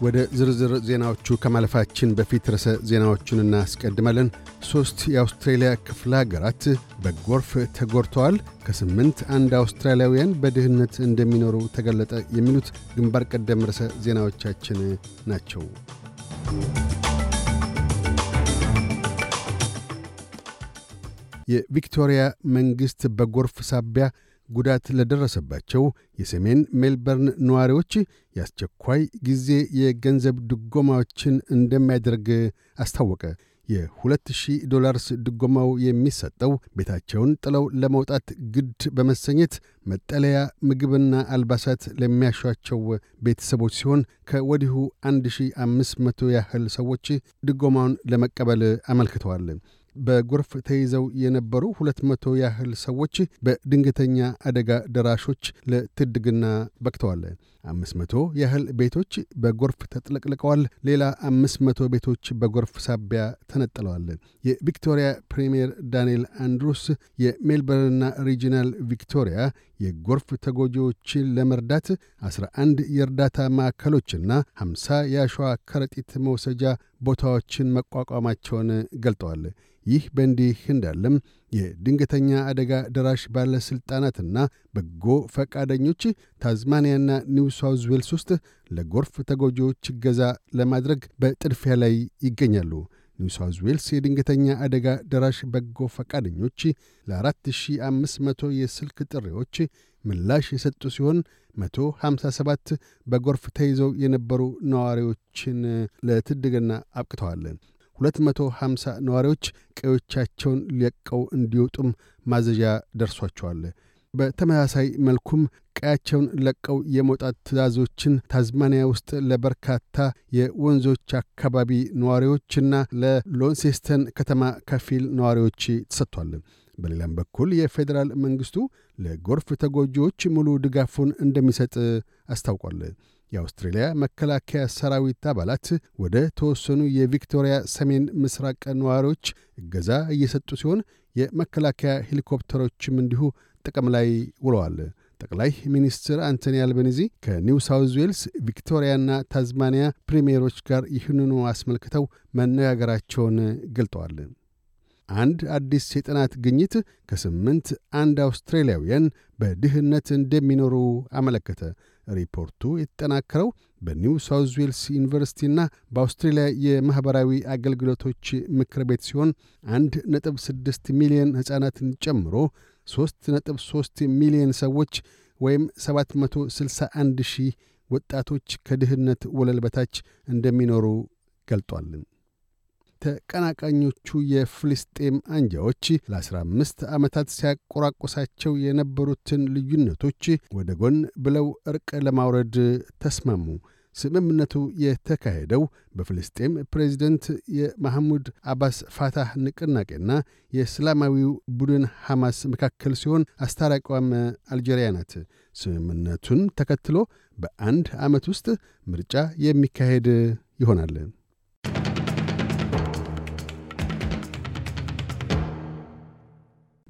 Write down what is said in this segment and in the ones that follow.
ወደ ዝርዝር ዜናዎቹ ከማለፋችን በፊት ርዕሰ ዜናዎቹን እናስቀድማለን። ሦስት የአውስትሬልያ ክፍለ ሀገራት በጎርፍ ተጎድተዋል፣ ከስምንት አንድ አውስትራሊያውያን በድህነት እንደሚኖሩ ተገለጠ። የሚሉት ግንባር ቀደም ርዕሰ ዜናዎቻችን ናቸው። የቪክቶሪያ መንግሥት በጎርፍ ሳቢያ ጉዳት ለደረሰባቸው የሰሜን ሜልበርን ነዋሪዎች የአስቸኳይ ጊዜ የገንዘብ ድጎማዎችን እንደሚያደርግ አስታወቀ። የ2000 ዶላርስ ድጎማው የሚሰጠው ቤታቸውን ጥለው ለመውጣት ግድ በመሰኘት መጠለያ፣ ምግብና አልባሳት ለሚያሿቸው ቤተሰቦች ሲሆን ከወዲሁ 1500 ያህል ሰዎች ድጎማውን ለመቀበል አመልክተዋል። በጎርፍ ተይዘው የነበሩ ሁለት መቶ ያህል ሰዎች በድንገተኛ አደጋ ደራሾች ለትድግና በቅተዋል። አምስት መቶ ያህል ቤቶች በጎርፍ ተጥለቅልቀዋል። ሌላ አምስት መቶ ቤቶች በጎርፍ ሳቢያ ተነጥለዋል። የቪክቶሪያ ፕሪምየር ዳንኤል አንድሩስ የሜልበርንና regional ቪክቶሪያ የጎርፍ ተጎጂዎችን ለመርዳት 11 የእርዳታ ማዕከሎችና 50 የአሸዋ ከረጢት መውሰጃ ቦታዎችን ማቋቋማቸውን ገልጠዋል። ይህ በእንዲህ እንዳለም የድንገተኛ አደጋ ደራሽ ባለሥልጣናትና በጎ ፈቃደኞች ታዝማኒያና ኒው ሳውዝ ዌልስ ውስጥ ለጎርፍ ተጎጂዎች እገዛ ለማድረግ በጥድፊያ ላይ ይገኛሉ። ኒው ሳውዝ ዌልስ የድንገተኛ አደጋ ደራሽ በጎ ፈቃደኞች ለ4500 የስልክ ጥሪዎች ምላሽ የሰጡ ሲሆን 157 በጎርፍ ተይዘው የነበሩ ነዋሪዎችን ለትድግና አብቅተዋል። 250 ነዋሪዎች ቀዮቻቸውን ሊለቀው እንዲወጡም ማዘዣ ደርሷቸዋል። በተመሳሳይ መልኩም ቀያቸውን ለቀው የመውጣት ትእዛዞችን ታዝማኒያ ውስጥ ለበርካታ የወንዞች አካባቢ ነዋሪዎችና ለሎንሴስተን ከተማ ከፊል ነዋሪዎች ተሰጥቷል። በሌላም በኩል የፌዴራል መንግሥቱ ለጎርፍ ተጎጂዎች ሙሉ ድጋፉን እንደሚሰጥ አስታውቋል። የአውስትሬልያ መከላከያ ሰራዊት አባላት ወደ ተወሰኑ የቪክቶሪያ ሰሜን ምስራቅ ነዋሪዎች እገዛ እየሰጡ ሲሆን የመከላከያ ሄሊኮፕተሮችም እንዲሁ ጥቅም ላይ ውለዋል። ጠቅላይ ሚኒስትር አንቶኒ አልቤኒዚ ከኒው ሳውዝ ዌልስ፣ ቪክቶሪያና ታዝማኒያ ፕሪምየሮች ጋር ይህንኑ አስመልክተው መነጋገራቸውን ገልጠዋል። አንድ አዲስ የጥናት ግኝት ከስምንት አንድ አውስትራሊያውያን በድህነት እንደሚኖሩ አመለከተ። ሪፖርቱ የተጠናከረው በኒው ሳውዝ ዌልስ ዩኒቨርሲቲና በአውስትሬልያ የማኅበራዊ አገልግሎቶች ምክር ቤት ሲሆን አንድ ነጥብ ስድስት ሚሊዮን ሕፃናትን ጨምሮ ሦስት ነጥብ ሦስት ሚሊዮን ሰዎች ወይም 761 ሺህ ወጣቶች ከድህነት ወለል በታች እንደሚኖሩ ገልጧል። ተቀናቃኞቹ የፍልስጤም አንጃዎች ለ15 ዓመታት ሲያቆራቆሳቸው የነበሩትን ልዩነቶች ወደ ጎን ብለው እርቅ ለማውረድ ተስማሙ። ስምምነቱ የተካሄደው በፍልስጤም ፕሬዚደንት የማሐሙድ አባስ ፋታህ ንቅናቄና የእስላማዊው ቡድን ሐማስ መካከል ሲሆን አስታራቂዋም አልጄሪያ ናት። ስምምነቱን ተከትሎ በአንድ ዓመት ውስጥ ምርጫ የሚካሄድ ይሆናል።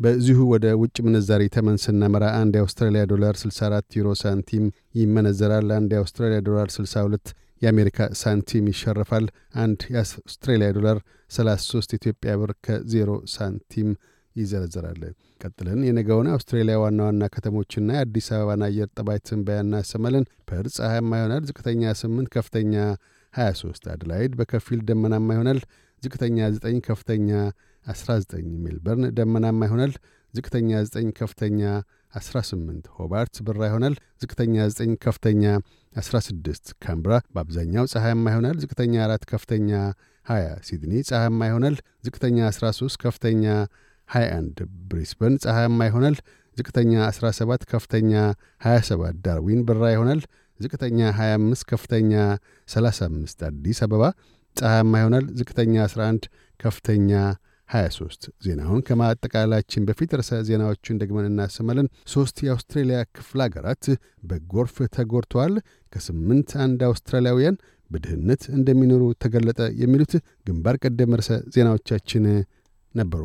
በዚሁ ወደ ውጭ ምንዛሪ ተመን ስናመራ አንድ የአውስትራሊያ ዶላር 64 ዩሮ ሳንቲም ይመነዘራል። አንድ የአውስትራሊያ ዶላር 62 የአሜሪካ ሳንቲም ይሸርፋል። አንድ የአውስትራሊያ ዶላር 33 ኢትዮጵያ ብር ከ0 ሳንቲም ይዘረዘራል። ቀጥለን የነገውን አውስትሬሊያ ዋና ዋና ከተሞችና የአዲስ አበባን አየር ጠባይ ትንበያ እናሰማለን። ፐርዝ ፀሐያማ ይሆናል። ዝቅተኛ 8፣ ከፍተኛ 23። አድላይድ በከፊል ደመናማ ይሆናል። ዝቅተኛ 9፣ ከፍተኛ 19 ሜልበርን ደመናማ ይሆናል። ዝቅተኛ 9 ከፍተኛ 18 ሆባርት ብራ ይሆናል። ዝቅተኛ 9 ከፍተኛ 16 ካንብራ በአብዛኛው ፀሐያማ ይሆናል። ዝቅተኛ 4 ከፍተኛ 20 ሲድኒ ፀሐያማ ይሆናል። ዝቅተኛ 13 ከፍተኛ 21 ብሪስበን ፀሐያማ ይሆናል። ዝቅተኛ 17 ከፍተኛ 27 ዳርዊን ብራ ይሆናል። ዝቅተኛ 25 ከፍተኛ 35 አዲስ አበባ ፀሐያማ ይሆናል። ዝቅተኛ 11 ከፍተኛ 23 ዜናውን ከማጠቃላችን በፊት ርዕሰ ዜናዎቹን ደግመን እናሰማለን። ሦስት የአውስትሬልያ ክፍለ አገራት በጎርፍ ተጎድተዋል። ከስምንት አንድ አውስትራሊያውያን በድህነት እንደሚኖሩ ተገለጠ። የሚሉት ግንባር ቀደም ርዕሰ ዜናዎቻችን ነበሩ።